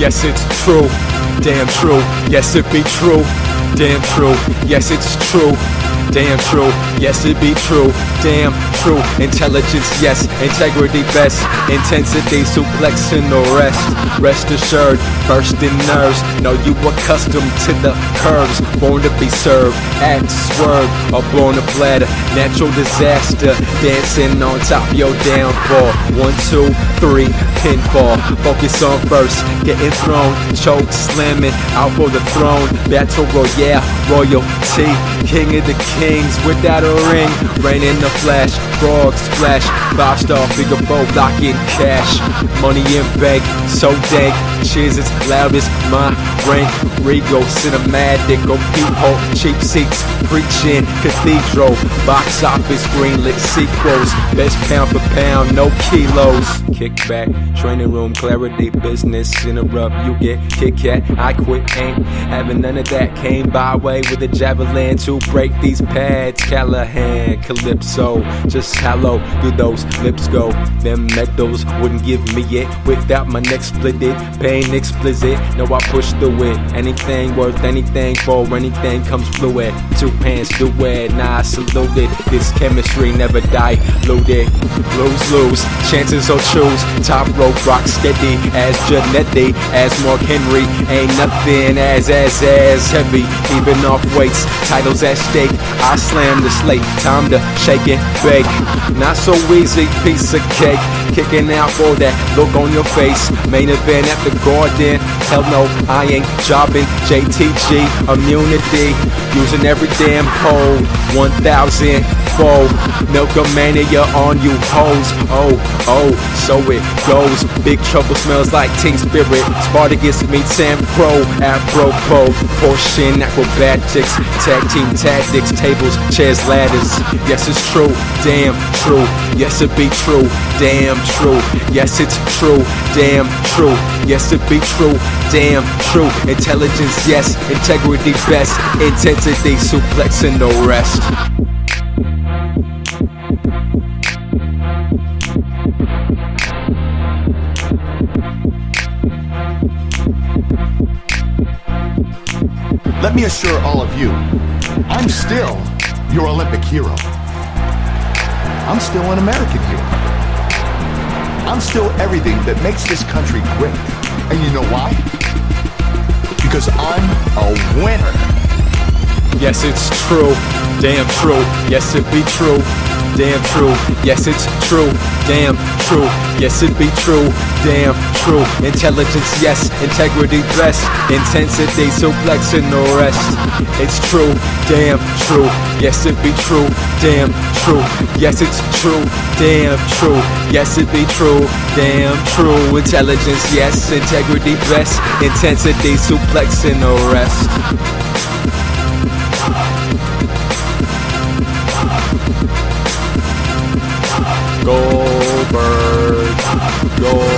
Yes, it's true. Damn true. Yes, it be true. Damn true. Yes, it's true. Damn true. Yes, it be true. Damn true. Intelligence, yes. Integrity, best. Intensity, suplexing the rest. Rest assured, bursting nerves. Know you accustomed to the curves. Born to be served. Act swerve. Or born a bladder. Natural disaster. Dancing on top your downfall. One, two, three. Pinfall. Focus on first. Getting thrown. Choke slamming. Out for the throne. Battle royale. Royalty. King of the kings without a ring. Rain in the flash, frog splash, five star figure four, blocking cash. Money in bank, so dank. Cheers as loud as my rank. Regal, cinematic, oh, go peephole, cheap seats, preaching cathedral. Box office, greenlit sequels. Best pound for pound, no kilos. Kickback, training room, clarity, business. Interrupt, you get kick at. I quit, ain't having none of that. Came by way with a javelin to break these pads. Callahan, Calypso, just hello, do those lips go? Them medals wouldn't give me it without my neck split it. Pain explicit, no, I push through it. Anything worth anything for anything comes fluid. Two hands do it, nah, I. This chemistry never diluted. Lose, lose, chances or choose. Top rope, rock steady as Jannetty, as Mark Henry. Ain't nothing as, as, as heavy. Even off weights, titles at stake. I slam the slate, time to shake and bake. Not so easy, piece of cake. Kicking out for that look on your face. Main event at the Garden. Hell no, I ain't jobbing. JTG, immunity. Using every damn hole. 1000 foe. Milkomania on you hoes. Oh, oh, so it goes. Big trouble smells like Teen Spirit. Spartacus meets Sam Crow. Apropos. Portion acrobatics. Tag team tactics. Tables, chairs, ladders. Yes, it's true. Damn true. Yes, it be true. Damn true. Yes, it's true. Damn true. Yes, it be true. Damn true. Intelligence, yes. Integrity, best. Intensity, suplex, and no rest. Let me assure all of you, I'm still your Olympic hero. I'm still an American hero. I'm still everything that makes this country great. And you know why? Because I'm a winner. Yes, it's true. Damn true. Yes, it be true. Damn true. Yes, it's true. Damn true. Yes, it be true. Damn true. Intelligence, yes. Integrity, best. Intensity, suplex, and the rest. It's true. Damn true. Yes, it be true. Damn true. Yes, it's true. Damn true. Yes, it be true. Damn true. Intelligence, yes. Integrity, best. Intensity, suplex, and the rest. Go birds, go